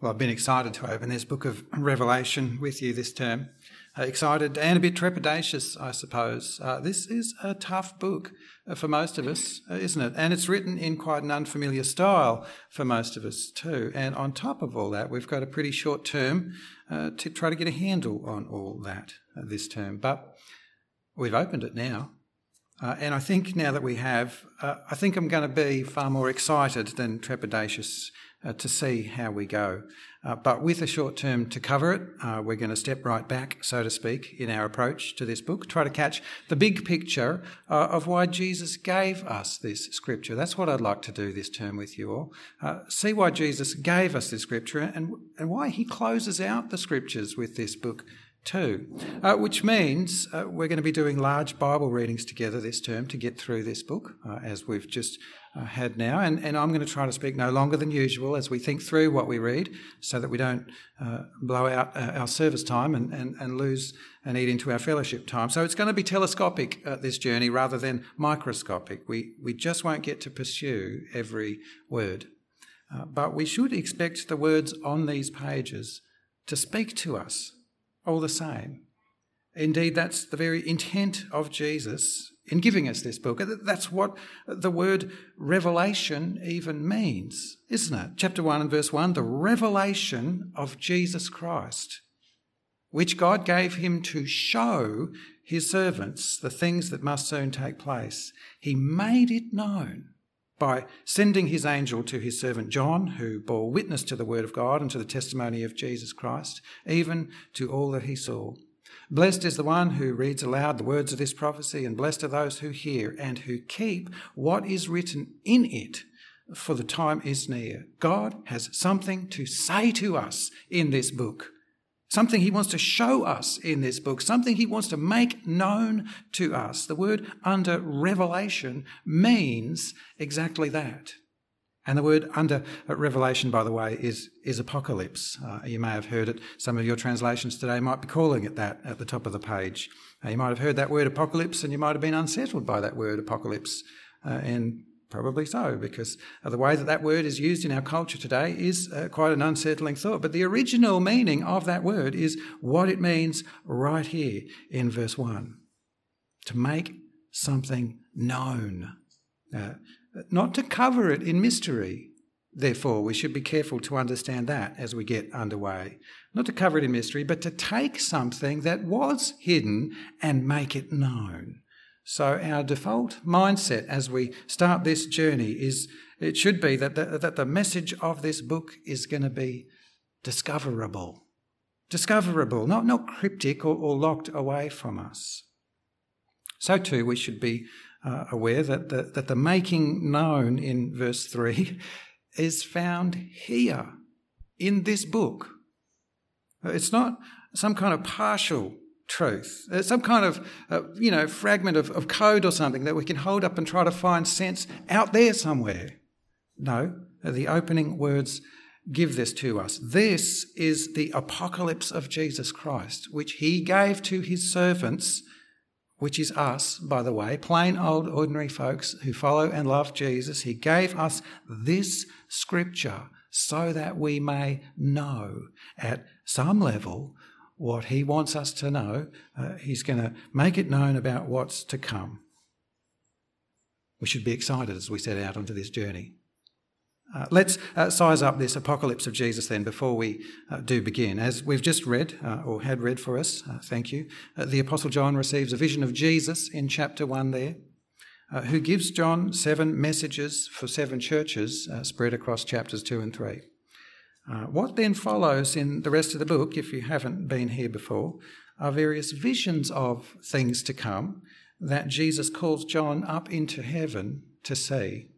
Well, I've been excited to open this book of Revelation with you this term. Uh, excited and a bit trepidatious, I suppose. Uh, this is a tough book uh, for most of us, uh, isn't it? And it's written in quite an unfamiliar style for most of us, too. And on top of all that, we've got a pretty short term uh, to try to get a handle on all that this term. But we've opened it now. and I think now that we have, I think I'm going to be far more excited than trepidatious uh, to see how we go. Uh, but with a short term to cover it, uh, we're going to step right back, so to speak, in our approach to this book, try to catch the big picture uh, of why Jesus gave us this scripture. That's what I'd like to do this term with you all. Uh, see why Jesus gave us this scripture and, and why he closes out the scriptures with this book too, uh, which means uh, we're going to be doing large Bible readings together this term to get through this book, uh, as we've just uh, had now. And, and I'm going to try to speak no longer than usual as we think through what we read so that we don't uh, blow out uh, our service time and, and, and lose and eat into our fellowship time. So it's going to be telescopic, this journey, rather than microscopic. We, we just won't get to pursue every word. Uh, but we should expect the words on these pages to speak to us all the same. Indeed, that's the very intent of Jesus in giving us this book. That's what the word revelation even means, isn't it? Chapter 1 and verse 1 the revelation of Jesus Christ, which God gave him to show his servants the things that must soon take place. He made it known by sending his angel to his servant John, who bore witness to the word of God and to the testimony of Jesus Christ, even to all that he saw. Blessed is the one who reads aloud the words of this prophecy, and blessed are those who hear and who keep what is written in it, for the time is near. God has something to say to us in this book, something He wants to show us in this book, something He wants to make known to us. The word under revelation means exactly that. And the word under Revelation, by the way, is, is apocalypse. Uh, you may have heard it. Some of your translations today might be calling it that at the top of the page. Uh, you might have heard that word apocalypse and you might have been unsettled by that word apocalypse. Uh, and probably so, because the way that that word is used in our culture today is uh, quite an unsettling thought. But the original meaning of that word is what it means right here in verse 1 to make something known. Uh, not to cover it in mystery. Therefore, we should be careful to understand that as we get underway. Not to cover it in mystery, but to take something that was hidden and make it known. So, our default mindset as we start this journey is it should be that the, that the message of this book is going to be discoverable. Discoverable, not, not cryptic or, or locked away from us. So, too, we should be uh, aware that the, that the making known in verse 3 is found here in this book. It's not some kind of partial truth, it's some kind of, uh, you know, fragment of, of code or something that we can hold up and try to find sense out there somewhere. No, the opening words give this to us. This is the apocalypse of Jesus Christ, which he gave to his servants which is us, by the way, plain old ordinary folks who follow and love Jesus. He gave us this scripture so that we may know at some level what he wants us to know. Uh, he's going to make it known about what's to come. We should be excited as we set out onto this journey. Uh, let's uh, size up this apocalypse of Jesus then before we uh, do begin. As we've just read, uh, or had read for us, uh, thank you, uh, the Apostle John receives a vision of Jesus in chapter 1 there, who gives John seven messages for seven churches spread across chapters 2 and 3. what then follows in the rest of the book, if you haven't been here before, are various visions of things to come that Jesus calls John up into heaven to see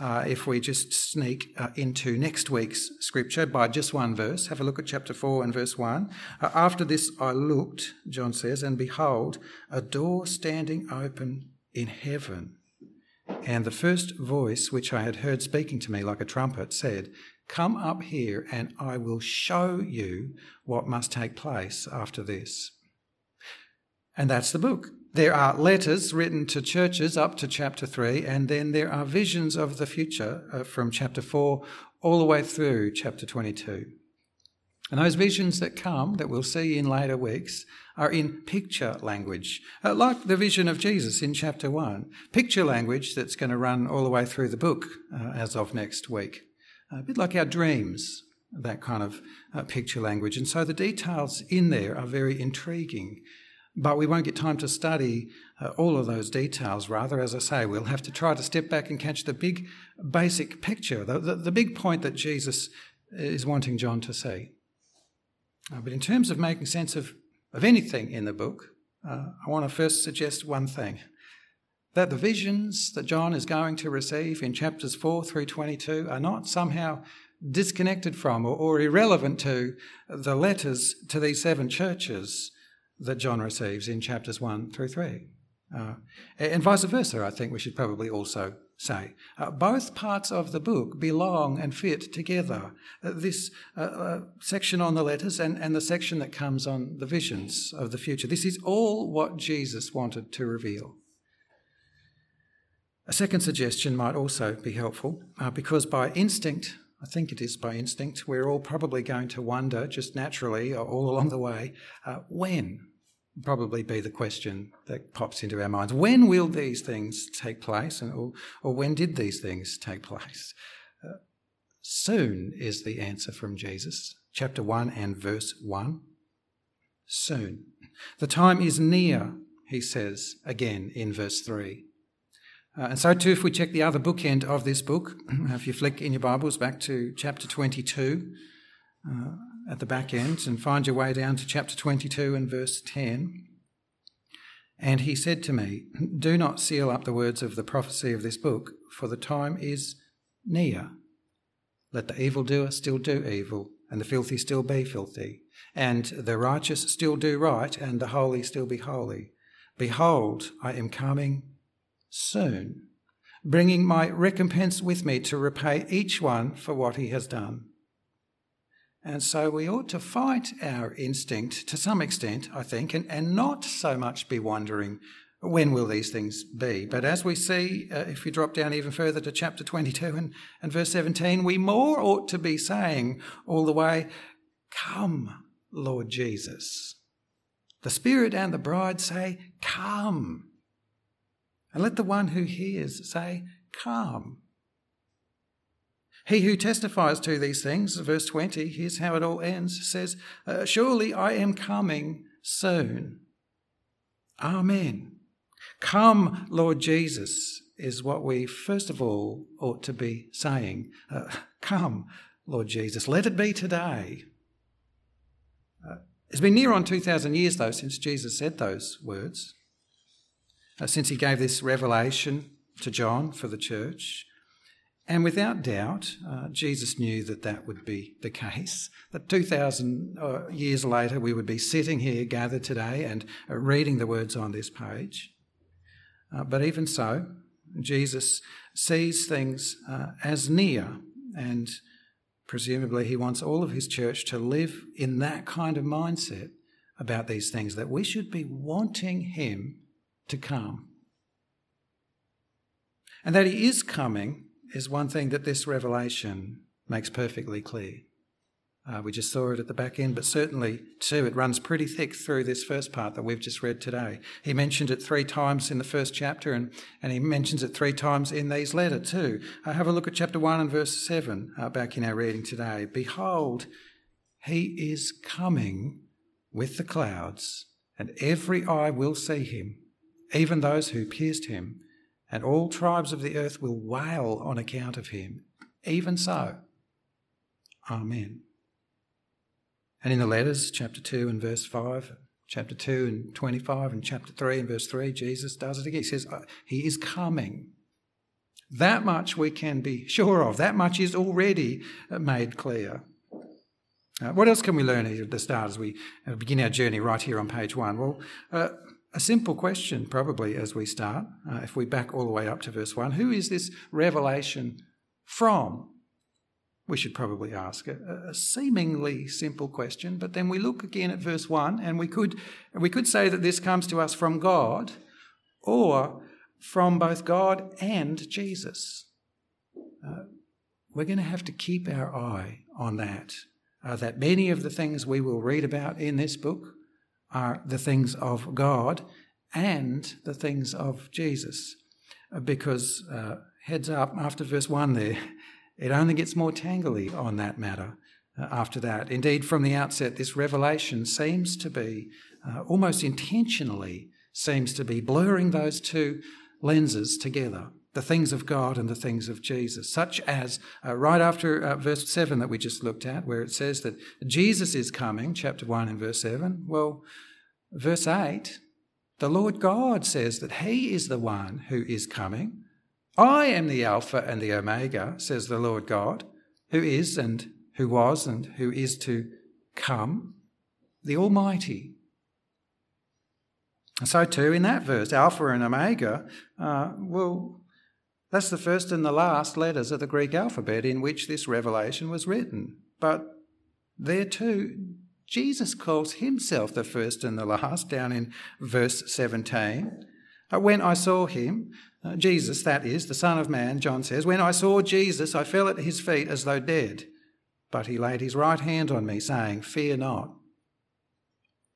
uh, if we just sneak uh, into next week's scripture by just one verse, have a look at chapter 4 and verse 1. Uh, After this I looked, John says, and behold, a door standing open in heaven. And the first voice which I had heard speaking to me like a trumpet said, Come up here, and I will show you what must take place after this. And that's the book. There are letters written to churches up to chapter 3, and then there are visions of the future uh, from chapter 4 all the way through chapter 22. And those visions that come, that we'll see in later weeks, are in picture language, uh, like the vision of Jesus in chapter 1. Picture language that's going to run all the way through the book uh, as of next week. A bit like our dreams, that kind of uh, picture language. And so the details in there are very intriguing. But we won't get time to study uh, all of those details. Rather, as I say, we'll have to try to step back and catch the big basic picture, the, the, the big point that Jesus is wanting John to see. Uh, but in terms of making sense of, of anything in the book, uh, I want to first suggest one thing that the visions that John is going to receive in chapters 4 through 22 are not somehow disconnected from or, or irrelevant to the letters to these seven churches that John receives in chapters 1 through 3. Uh, and vice versa, I think we should probably also say. Uh, both parts of the book belong and fit together. Uh, this uh, uh, section on the letters and, and the section that comes on the visions of the future. This is all what Jesus wanted to reveal. A second suggestion might also be helpful uh, because by instinct, I think it is by instinct, we're all probably going to wonder just naturally all along the way when probably be the question that pops into our minds. When will these things take place, and, or, or when did these things take place? Uh, soon is the answer from Jesus. Chapter 1 and verse 1. Soon. The time is near, he says again in verse 3. Uh, and so, too, if we check the other bookend of this book, if you flick in your Bibles back to chapter 22, uh, at the back end and find your way down to chapter 22 and verse 10. And he said to me, Do not seal up the words of the prophecy of this book, for the time is near. Let the evildoer still do evil, and the filthy still be filthy, and the righteous still do right, and the holy still be holy. Behold, I am coming soon, bringing my recompense with me to repay each one for what he has done. And so we ought to fight our instinct to some extent, I think, and, and not so much be wondering when will these things be. But as we see, uh, if we drop down even further to chapter 22 and, and verse 17, we more ought to be saying all the way, Come, Lord Jesus. The Spirit and the bride say, Come. And let the one who hears say, Come. He who testifies to these things, verse 20, here's how it all ends, says, uh, Surely I am coming soon. Amen. Come, Lord Jesus, is what we first of all ought to be saying. Uh, come, Lord Jesus. Let it be today. Uh, it's been near on 2,000 years, though, since Jesus said those words, uh, since he gave this revelation to John for the church. And without doubt, uh, Jesus knew that that would be the case. That 2,000 uh, years later, we would be sitting here gathered today and uh, reading the words on this page. Uh, but even so, Jesus sees things uh, as near, and presumably he wants all of his church to live in that kind of mindset about these things, that we should be wanting him to come. And that he is coming is one thing that this revelation makes perfectly clear. Uh, we just saw it at the back end, but certainly, too, it runs pretty thick through this first part that we've just read today. He mentioned it three times in the first chapter, and, and he mentions it three times in these letters, too. Uh, have a look at chapter 1 and verse 7 uh, back in our reading today. Behold, he is coming with the clouds, and every eye will see him, even those who pierced him and all tribes of the earth will wail on account of him. Even so, Amen. And in the letters, chapter 2 and verse 5, chapter 2 and 25, and chapter 3 and verse 3, Jesus does it again. He says, uh, He is coming. That much we can be sure of. That much is already uh, made clear. Uh, what else can we learn at the start as we uh, begin our journey right here on page one? Well, uh, a simple question, probably, as we start, uh, if we back all the way up to verse 1 who is this revelation from? We should probably ask a, a, seemingly simple question, but then we look again at verse 1 and we could, we could say that this comes to us from God or from both God and Jesus. Uh, we're going to have to keep our eye on that uh, that many of the things we will read about in this book are the things of God and the things of Jesus. Uh, because, uh, heads up, after verse 1 there, it only gets more tangly on that matter uh, after that. Indeed, from the outset, this revelation seems to be, uh, almost intentionally, seems to be blurring those two lenses together the things of God and the things of Jesus, such as uh, right after uh, verse 7 that we just looked at, where it says that Jesus is coming, chapter 1 and verse 7. Well, verse 8, the Lord God says that He is the one who is coming. I am the Alpha and the Omega, says the Lord God, who is and who was and who is to come, the Almighty. And So, too, in that verse, Alpha and Omega, uh, well, that's the first and the last letters of the Greek alphabet in which this revelation was written. But there too, Jesus calls himself the first and the last down in verse 17. Uh, when I saw him, uh, Jesus, that is, the Son of Man, John says, when I saw Jesus, I fell at his feet as though dead. But he laid his right hand on me, saying, Fear not.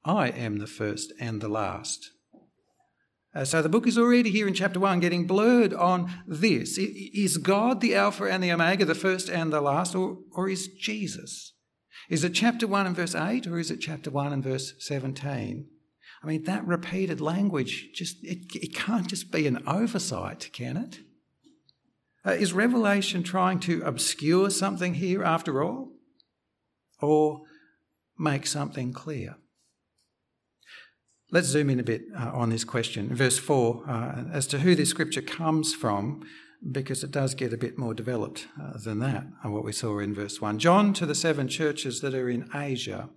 I am the first and the last. Uh, so the book is already here in chapter 1 getting blurred on this. Is God the Alpha and the Omega, the first and the last, or, or is Jesus? Is it chapter 1 and verse 8, or is it chapter 1 and verse 17? I mean, that repeated language just, it, it can't just be an oversight, can it? Uh, is Revelation trying to obscure something here after all? Or make something clear? Let's zoom in a bit uh, on this question. Verse 4, uh, as to who this scripture comes from, because it does get a bit more developed uh, than that, uh, what we saw in verse 1. John to the seven churches that are in Asia.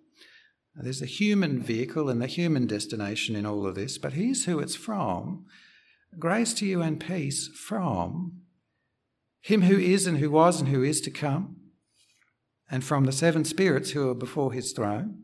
There's a human vehicle and the human destination in all of this, but here's who it's from. Grace to you and peace from him who is and who was and who is to come, and from the seven spirits who are before his throne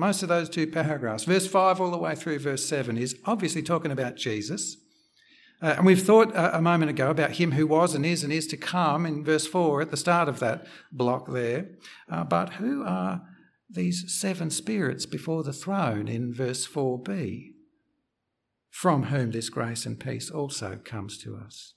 most of those two paragraphs, verse 5 all the way through verse 7, is obviously talking about Jesus. Uh, and we've thought a, a moment ago about him who was and is and is to come in verse 4 at the start of that block there. Uh, but who are these seven spirits before the throne in verse 4b? From whom this grace and peace also comes to us.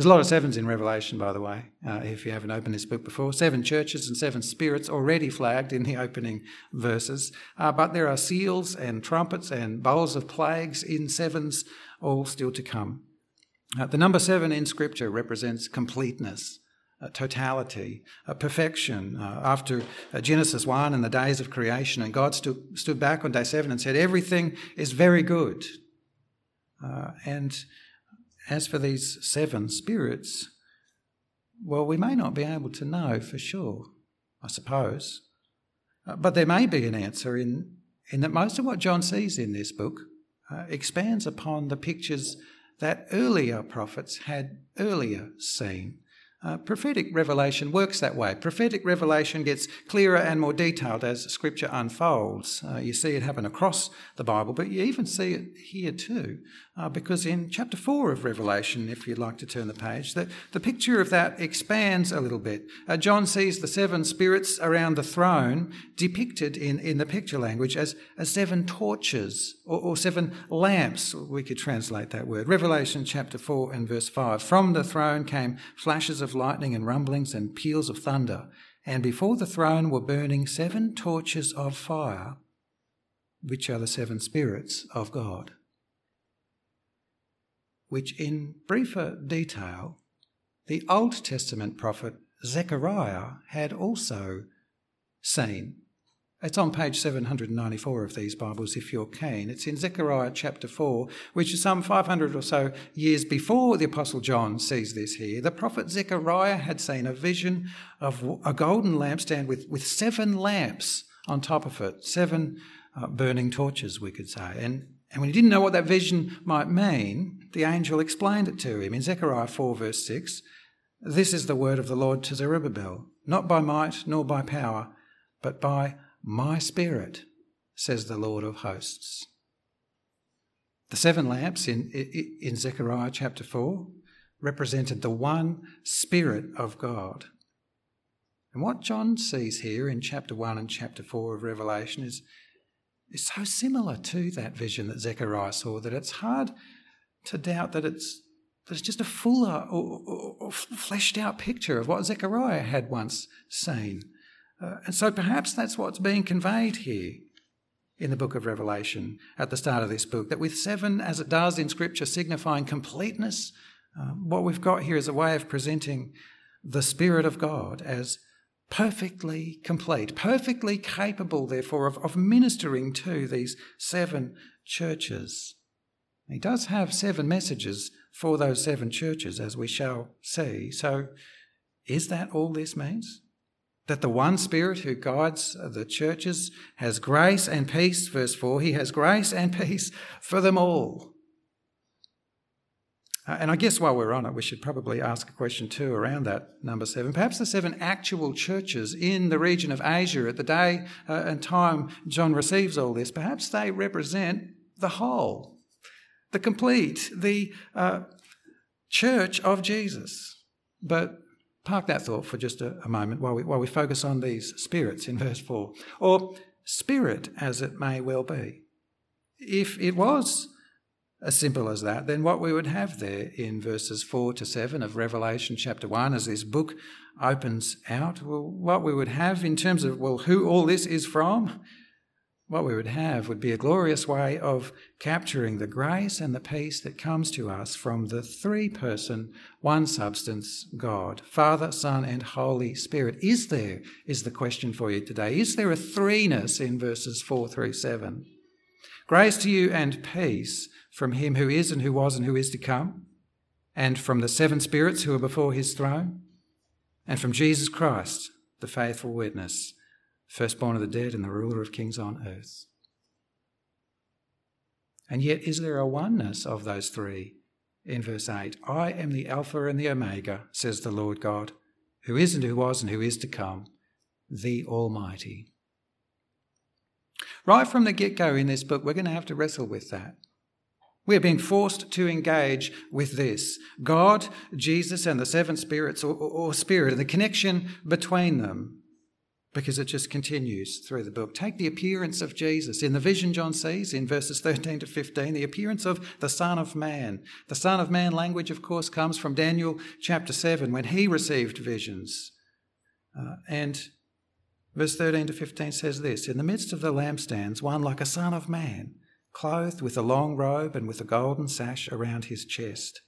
There's a lot of sevens in Revelation, by the way, uh, if you haven't opened this book before. Seven churches and seven spirits already flagged in the opening verses. Uh, but there are seals and trumpets and bowls of plagues in sevens, all still to come. Uh, the number seven in Scripture represents completeness, uh, totality, uh, perfection. Uh, after Genesis 1 and the days of creation, and God stood, stood back on day seven and said, Everything is very good. and as for these seven spirits, well, we may not be able to know for sure, I suppose. Uh, but there may be an answer in, in that most of what John sees in this book uh, expands upon the pictures that earlier prophets had earlier seen. Uh, prophetic revelation works that way. Prophetic revelation gets clearer and more detailed as Scripture unfolds. Uh, you see it happen across the Bible, but you even see it here too, uh, because in chapter 4 of Revelation, if you'd like to turn the page, the, the picture of that expands a little bit. Uh, John sees the seven spirits around the throne depicted in, in the picture language as, as seven torches or, or seven lamps, we could translate that word. Revelation chapter 4 and verse 5. From the throne came flashes of of lightning and rumblings and peals of thunder, and before the throne were burning seven torches of fire, which are the seven spirits of God. Which, in briefer detail, the Old Testament prophet Zechariah had also seen It's on page 794 of these Bibles if you're keen. It's in Zechariah chapter 4, which is some 500 or so years before the Apostle John sees this here. The prophet Zechariah had seen a vision of a golden lampstand with, with seven lamps on top of it, seven uh, burning torches, we could say. And, and when he didn't know what that vision might mean, the angel explained it to him in Zechariah 4, verse 6. This is the word of the Lord to Zerubbabel, not by might nor by power, but by my spirit, says the Lord of hosts. The seven lamps in, in Zechariah chapter 4 represented the one Spirit of God. And what John sees here in chapter 1 and chapter 4 of Revelation is, is so similar to that vision that Zechariah saw that it's hard to doubt that it's, that it's just a fuller or, or, or fleshed out picture of what Zechariah had once seen. Uh, and so perhaps that's what's being conveyed here in the book of Revelation at the start of this book. That with seven, as it does in Scripture, signifying completeness, uh, what we've got here is a way of presenting the Spirit of God as perfectly complete, perfectly capable, therefore, of, of ministering to these seven churches. He does have seven messages for those seven churches, as we shall see. So, is that all this means? that the one Spirit who guides the churches has grace and peace, verse 4, he has grace and peace for them all. Uh, and I guess while we're on it, we should probably ask a question too around that number seven. Perhaps the seven actual churches in the region of Asia at the day uh, and time John receives all this, perhaps they represent the whole, the complete, the uh, church of Jesus. But park that thought for just a, a moment while we, while we focus on these spirits in verse 4. Or spirit, as it may well be. If it was as simple as that, then what we would have there in verses 4 to 7 of Revelation chapter 1, as this book opens out, well, what we would have in terms of, well, who all this is from, what we would have would be a glorious way of capturing the grace and the peace that comes to us from the three person, one substance God, Father, Son, and Holy Spirit. Is there, is the question for you today, is there a threeness in verses 4 through 7? Grace to you and peace from him who is and who was and who is to come, and from the seven spirits who are before his throne, and from Jesus Christ, the faithful witness firstborn of the dead and the ruler of kings on earth. And yet, is there a oneness of those three? In verse 8, I am the Alpha and the Omega, says the Lord God, who is and who was and who is to come, the Almighty. Right from the get go in this book, we're going to have to wrestle with that. We're being forced to engage with this God, Jesus, and the seven spirits, or, or, Spirit, and the connection between them because it just continues through the book. Take the appearance of Jesus. In the vision John sees in verses 13 to 15, the appearance of the Son of Man. The Son of Man language, of course, comes from Daniel chapter 7 when he received visions. Uh, and verse 13 to 15 says this In the midst of the lampstands, one like a Son of Man, clothed with a long robe and with a golden sash around his chest.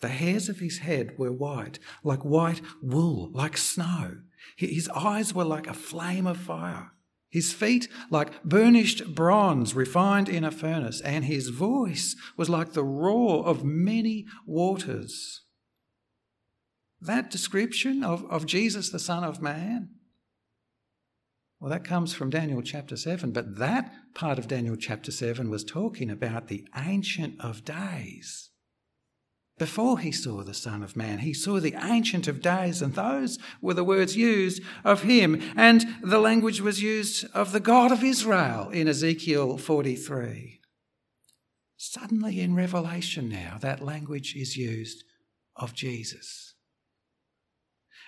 The hairs of his head were white, like white wool, like snow his eyes were like a flame of fire, his feet like burnished bronze refined in a furnace, and his voice was like the roar of many waters. That description of, of Jesus, the Son of Man, well, that comes from Daniel chapter 7, but that part of Daniel chapter 7 was talking about the Ancient of Days. Before he saw the Son of Man, he saw the Ancient of Days, and those were the words used of him. And the language was used of the God of Israel in Ezekiel 43. Suddenly in Revelation now, that language is used of Jesus.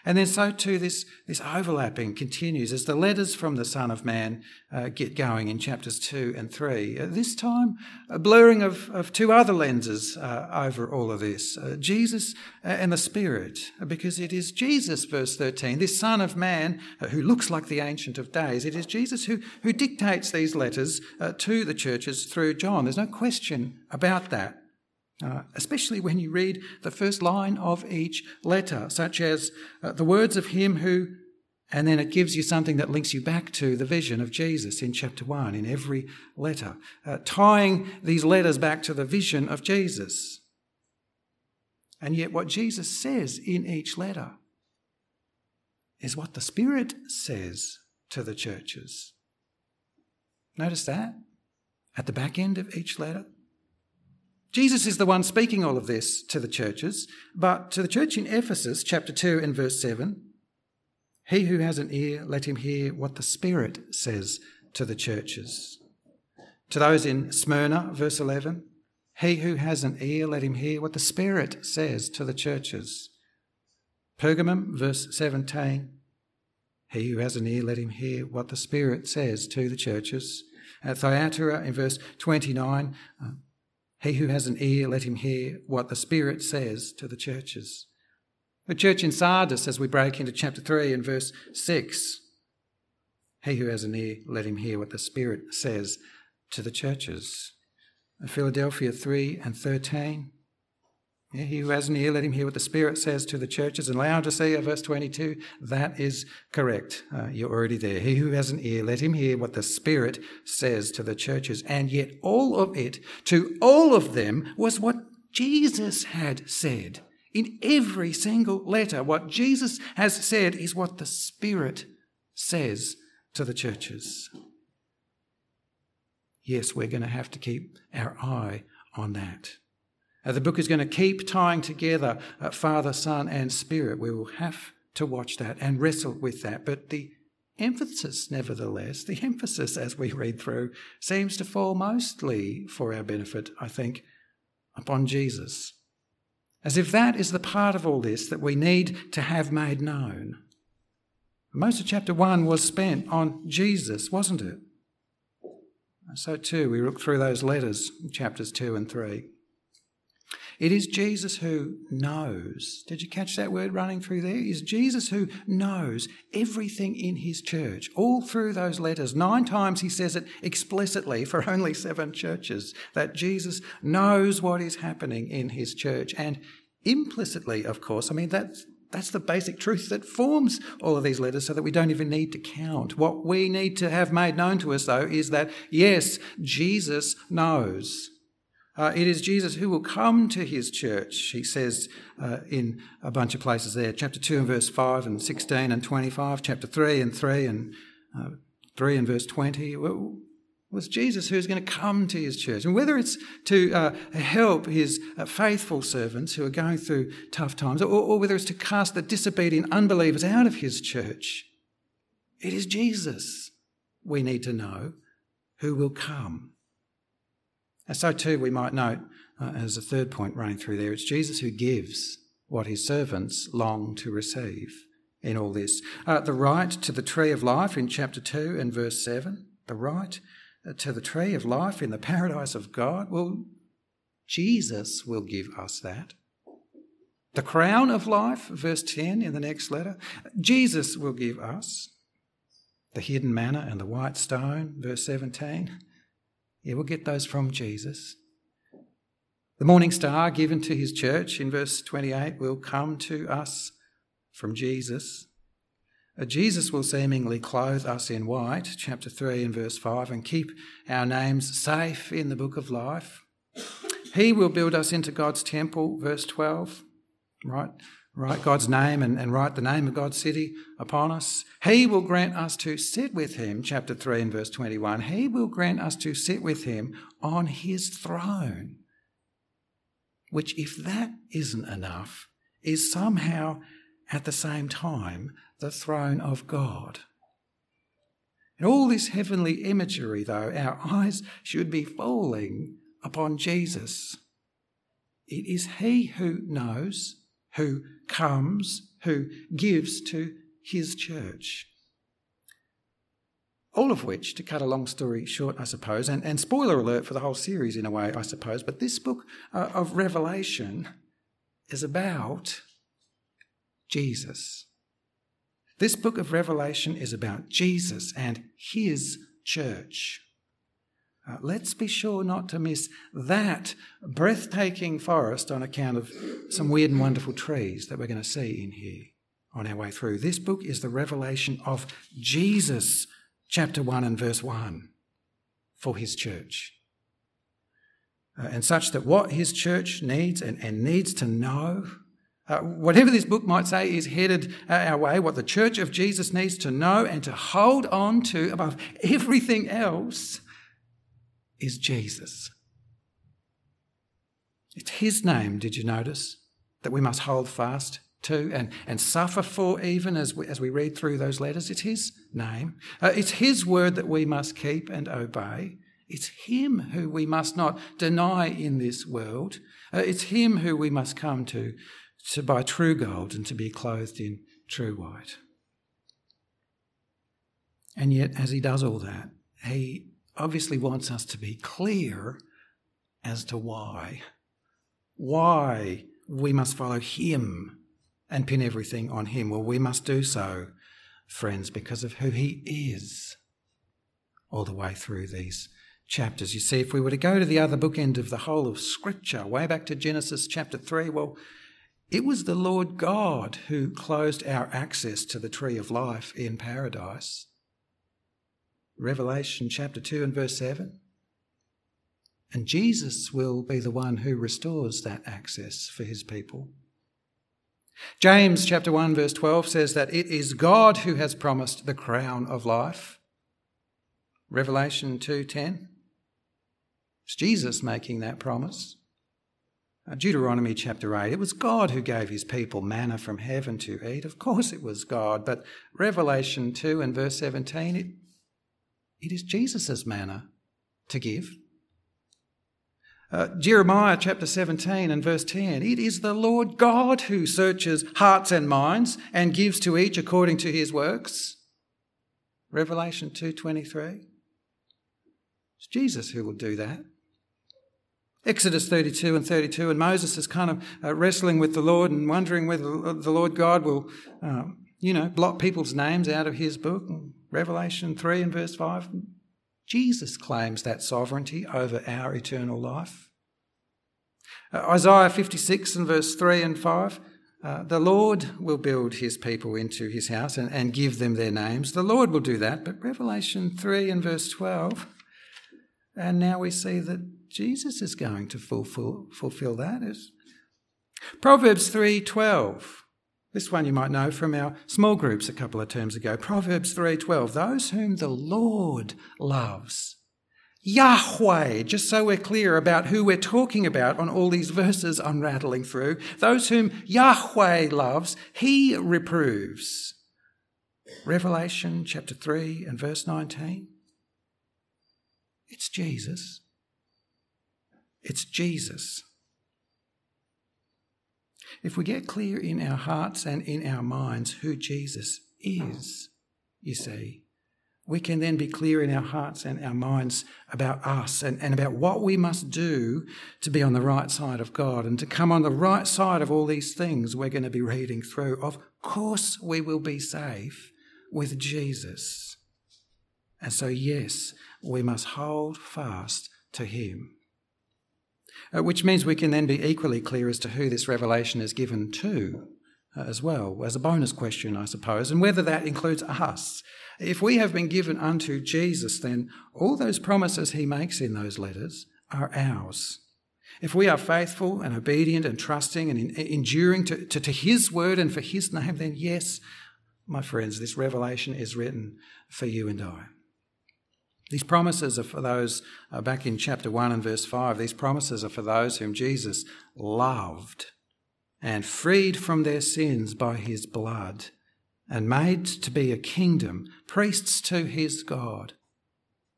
And then so too this, this overlapping continues as the letters from the Son of Man uh, get going in chapters 2 and 3. Uh, this time, a blurring of, of two other lenses uh, over all of this uh, Jesus uh, and the Spirit, because it is Jesus, verse 13, this Son of Man uh, who looks like the Ancient of Days. It is Jesus who, who dictates these letters to the churches through John. There's no question about that. Uh, especially when you read the first line of each letter, such as uh, the words of him who And then it gives you something that links you back to the vision of Jesus in chapter 1 in every letter, uh, tying these letters back to the vision of Jesus. And yet, what Jesus says in each letter is what the Spirit says to the churches. Notice that at the back end of each letter. Jesus is the one speaking all of this to the churches, but to the church in Ephesus, chapter 2 and verse 7, he who has an ear, let him hear what the Spirit says to the churches. To those in Smyrna, verse 11, he who has an ear, let him hear what the Spirit says to the churches. Pergamum, verse 17, he who has an ear, let him hear what the Spirit says to the churches. At Thyatira, in verse 29, uh, he who has an ear, let him hear what the Spirit says to the churches. The church in Sardis, as we break into chapter 3 and verse 6, he who has an ear, let him hear what the Spirit says to the churches. Philadelphia 3 and 13. He who has an ear, let him hear what the Spirit says to the churches. And Laodicea, verse 22, that is correct. Uh, you're already there. He who has an ear, let him hear what the Spirit says to the churches. And yet, all of it, to all of them, was what Jesus had said. In every single letter, what Jesus has said is what the Spirit says to the churches. Yes, we're going to have to keep our eye on that. Uh, the book is going to keep tying together uh, Father, Son, and Spirit. We will have to watch that and wrestle with that. But the emphasis, nevertheless, the emphasis as we read through seems to fall mostly for our benefit, I think, upon Jesus. As if that is the part of all this that we need to have made known. Most of chapter 1 was spent on Jesus, wasn't it? So, too, we look through those letters, chapters 2 and 3. It is Jesus who knows. Did you catch that word running through there? It is Jesus who knows everything in his church, all through those letters. Nine times he says it explicitly for only seven churches that Jesus knows what is happening in his church. And implicitly, of course, I mean, that's, that's the basic truth that forms all of these letters so that we don't even need to count. What we need to have made known to us, though, is that yes, Jesus knows. Uh, it is Jesus who will come to his church, he says uh, in a bunch of places there. Chapter 2 and verse 5 and 16 and 25, chapter 3 and 3 and uh, 3 and verse 20. Well, was Jesus who's going to come to his church. And whether it's to uh, help his uh, faithful servants who are going through tough times, or, or whether it's to cast the disobedient unbelievers out of his church, it is Jesus we need to know who will come. And so, too, we might note, uh, as a third point running through there, it's Jesus who gives what his servants long to receive in all this. Uh, the right to the tree of life in chapter 2 and verse 7, the right uh, to the tree of life in the paradise of God, well, Jesus will give us that. The crown of life, verse 10 in the next letter, Jesus will give us. The hidden manna and the white stone, verse 17. Yeah, we'll get those from Jesus. The morning star given to his church in verse 28 will come to us from Jesus. Jesus will seemingly clothe us in white, chapter 3 and verse 5, and keep our names safe in the book of life. He will build us into God's temple, verse 12, right? Write God's name and, and write the name of God's city upon us. He will grant us to sit with him, chapter 3 and verse 21. He will grant us to sit with him on his throne, which, if that isn't enough, is somehow at the same time the throne of God. In all this heavenly imagery, though, our eyes should be falling upon Jesus. It is He who knows who comes, who gives to his church. All of which, to cut a long story short, I suppose, and, and spoiler alert for the whole series in a way, I suppose, but this book uh, of Revelation is about Jesus. This book of Revelation is about Jesus and his church. Uh, let's be sure not to miss that breathtaking forest on account of some weird and wonderful trees that we're going to see in here on our way through. This book is the revelation of Jesus, chapter 1 and verse 1, for his church. Uh, and such that what his church needs and, and needs to know, uh, whatever this book might say is headed uh, our way, what the church of Jesus needs to know and to hold on to above everything else is Jesus. It's his name, did you notice, that we must hold fast to and, and suffer for, even as we, as we read through those letters. It's his name. Uh, it's his word that we must keep and obey. It's him who we must not deny in this world. Uh, it's him who we must come to to buy true gold and to be clothed in true white. And yet, as he does all that, he obviously wants us to be clear as to why. Why we must follow him and pin everything on him. Well, we must do so, friends, because of who he is all the way through these chapters. You see, if we were to go to the other bookend of the whole of Scripture, way back to Genesis chapter 3, well, it was the Lord God who closed our access to the tree of life in paradise. Revelation chapter 2 and verse 7. And Jesus will be the one who restores that access for his people. James chapter 1 verse 12 says that it is God who has promised the crown of life. Revelation 2:10 It's Jesus making that promise. Uh, Deuteronomy chapter 8, it was God who gave his people manna from heaven to eat. Of course it was God, but Revelation 2 and verse 17, it, it is Jesus' manna to give. Uh, Jeremiah chapter 17 and verse 10 It is the Lord God who searches hearts and minds and gives to each according to his works. Revelation 2:23 It's Jesus who will do that. Exodus 32 and 32, and Moses is kind of uh, wrestling with the Lord and wondering whether the Lord God will, um, you know, blot people's names out of his book. And Revelation 3 and verse 5, Jesus claims that sovereignty over our eternal life. Uh, Isaiah 56 and verse 3 and 5, uh, the Lord will build his people into his house and, and give them their names. The Lord will do that. But Revelation 3 and verse 12, and now we see that Jesus is going to fulfill, fulfill that. Proverbs 3:12. This one you might know from our small groups a couple of terms ago. Proverbs 3:12. Those whom the Lord loves. Yahweh, just so we're clear about who we're talking about on all these verses I'm rattling through. Those whom Yahweh loves, he reproves. Revelation chapter 3 and verse 19. It's Jesus. It's Jesus. If we get clear in our hearts and in our minds who Jesus is, you see, we can then be clear in our hearts and our minds about us and, and about what we must do to be on the right side of God and to come on the right side of all these things we're going to be reading through. Of course, we will be safe with Jesus. And so, yes, we must hold fast to him. Uh, which means we can then be equally clear as to who this revelation is given to uh, as well, as a bonus question, I suppose, and whether that includes us. If we have been given unto Jesus, then all those promises he makes in those letters are ours. If we are faithful and obedient and trusting and in, enduring to, to, to his word and for his name, then yes, my friends, this revelation is written for you and I. These promises are for those, uh, back in chapter 1 and verse 5, these promises are for those whom Jesus loved and freed from their sins by his blood and made to be a kingdom, priests to his God.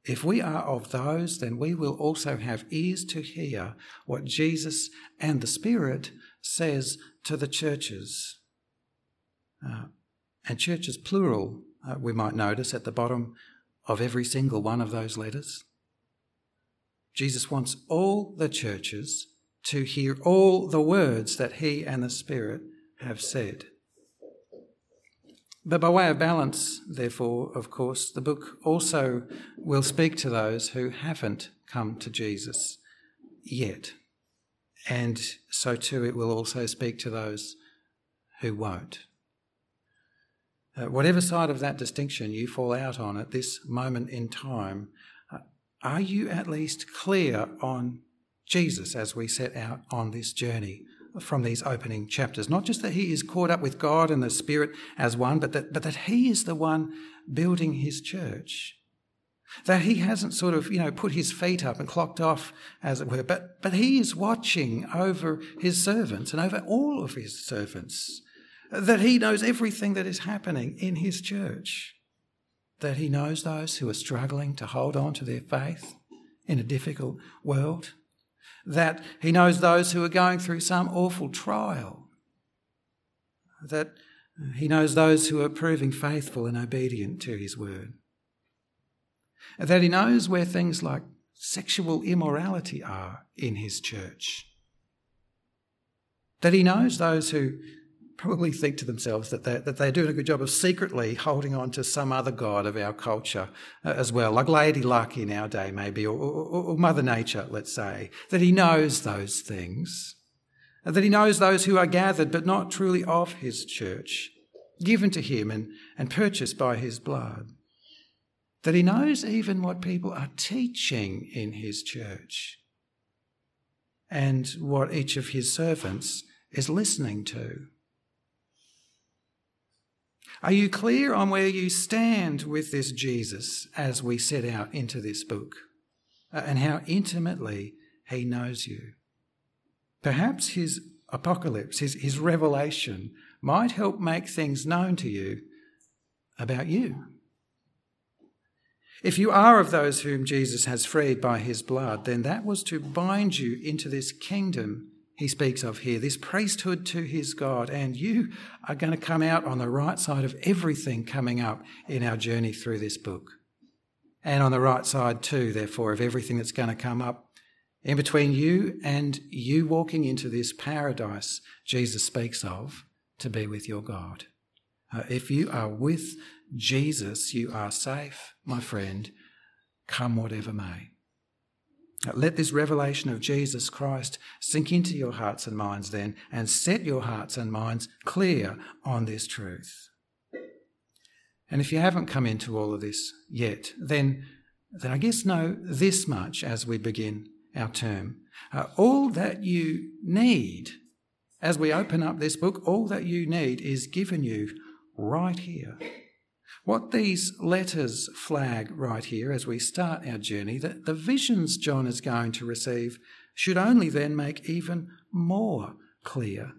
If we are of those, then we will also have ears to hear what Jesus and the Spirit says to the churches. Uh, and churches plural, uh, we might notice at the bottom of every single one of those letters. Jesus wants all the churches to hear all the words that he and the Spirit have said. But by way of balance, therefore, of course, the book also will speak to those who haven't come to Jesus yet. And so too, it will also speak to those who won't. Uh, whatever side of that distinction you fall out on at this moment in time, uh, are you at least clear on Jesus as we set out on this journey from these opening chapters? Not just that he is caught up with God and the Spirit as one, but that, but that he is the one building his church. That he hasn't sort of, you know, put his feet up and clocked off, as it were, but, but he is watching over his servants and over all of his servants that he knows everything that is happening in his church, that he knows those who are struggling to hold on to their faith in a difficult world, that he knows those who are going through some awful trial, that he knows those who are proving faithful and obedient to his word, that he knows where things like sexual immorality are in his church, that he knows those who probably think to themselves that they're, that they're doing a good job of secretly holding on to some other god of our culture uh, as well, like Lady Luck in our day, maybe, or, or, or Mother Nature, let's say, that he knows those things, and that he knows those who are gathered but not truly of his church, given to him and, and purchased by his blood, that he knows even what people are teaching in his church and what each of his servants is listening to. Are you clear on where you stand with this Jesus as we set out into this book uh, and how intimately he knows you? Perhaps his apocalypse, his, his revelation, might help make things known to you about you. If you are of those whom Jesus has freed by his blood, then that was to bind you into this kingdom he speaks of here, this priesthood to his God. And you are going to come out on the right side of everything coming up in our journey through this book. And on the right side, too, therefore, of everything that's going to come up in between you and you walking into this paradise Jesus speaks of to be with your God. Uh, if you are with Jesus, you are safe, my friend, come whatever may. Let this revelation of Jesus Christ sink into your hearts and minds then and set your hearts and minds clear on this truth. And if you haven't come into all of this yet, then, then I guess know this much as we begin our term. Uh, all that you need as we open up this book, all that you need is given you right here. What these letters flag right here as we start our journey, that the visions John is going to receive should only then make even more clear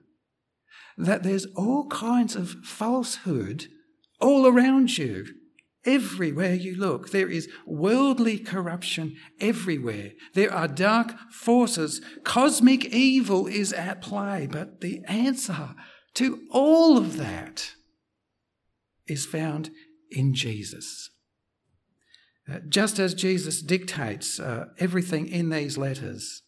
that there's all kinds of falsehood all around you. Everywhere you look, there is worldly corruption everywhere. There are dark forces. Cosmic evil is at play. But the answer to all of that is found in Jesus. Uh, just as Jesus dictates uh, everything in these letters,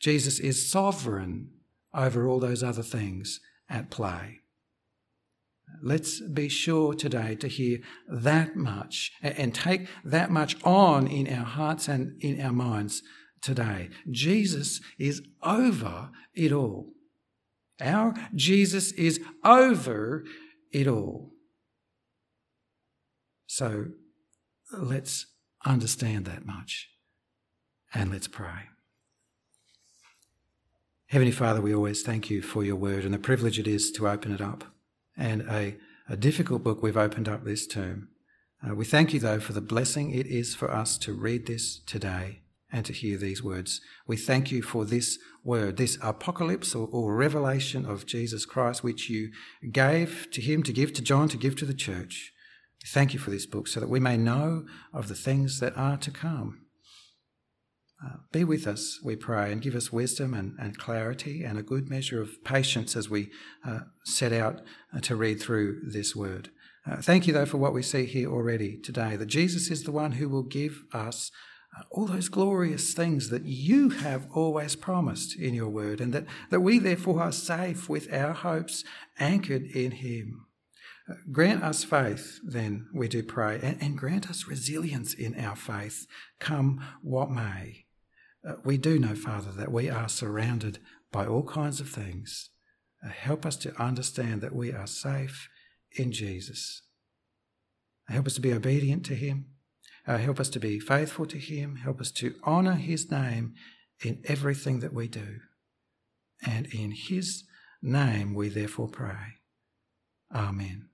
Jesus is sovereign over all those other things at play. Let's be sure today to hear that much and take that much on in our hearts and in our minds today. Jesus is over it all. Our Jesus is over it all. So let's understand that much and let's pray. Heavenly Father, we always thank you for your word and the privilege it is to open it up. And a, a difficult book we've opened up this term. Uh, we thank you, though, for the blessing it is for us to read this today and to hear these words. We thank you for this word, this apocalypse or, or revelation of Jesus Christ, which you gave to him to give to John, to give to the church. Thank you for this book so that we may know of the things that are to come. Uh, be with us, we pray, and give us wisdom and, and clarity and a good measure of patience as we uh, set out uh, to read through this word. Uh, thank you, though, for what we see here already today that Jesus is the one who will give us uh, all those glorious things that you have always promised in your word, and that, that we therefore are safe with our hopes anchored in Him. Grant us faith, then, we do pray, and, and grant us resilience in our faith, come what may. Uh, we do know, Father, that we are surrounded by all kinds of things. Uh, help us to understand that we are safe in Jesus. Help us to be obedient to Him. Uh, help us to be faithful to Him. Help us to honour His name in everything that we do. And in His name we therefore pray. Amen.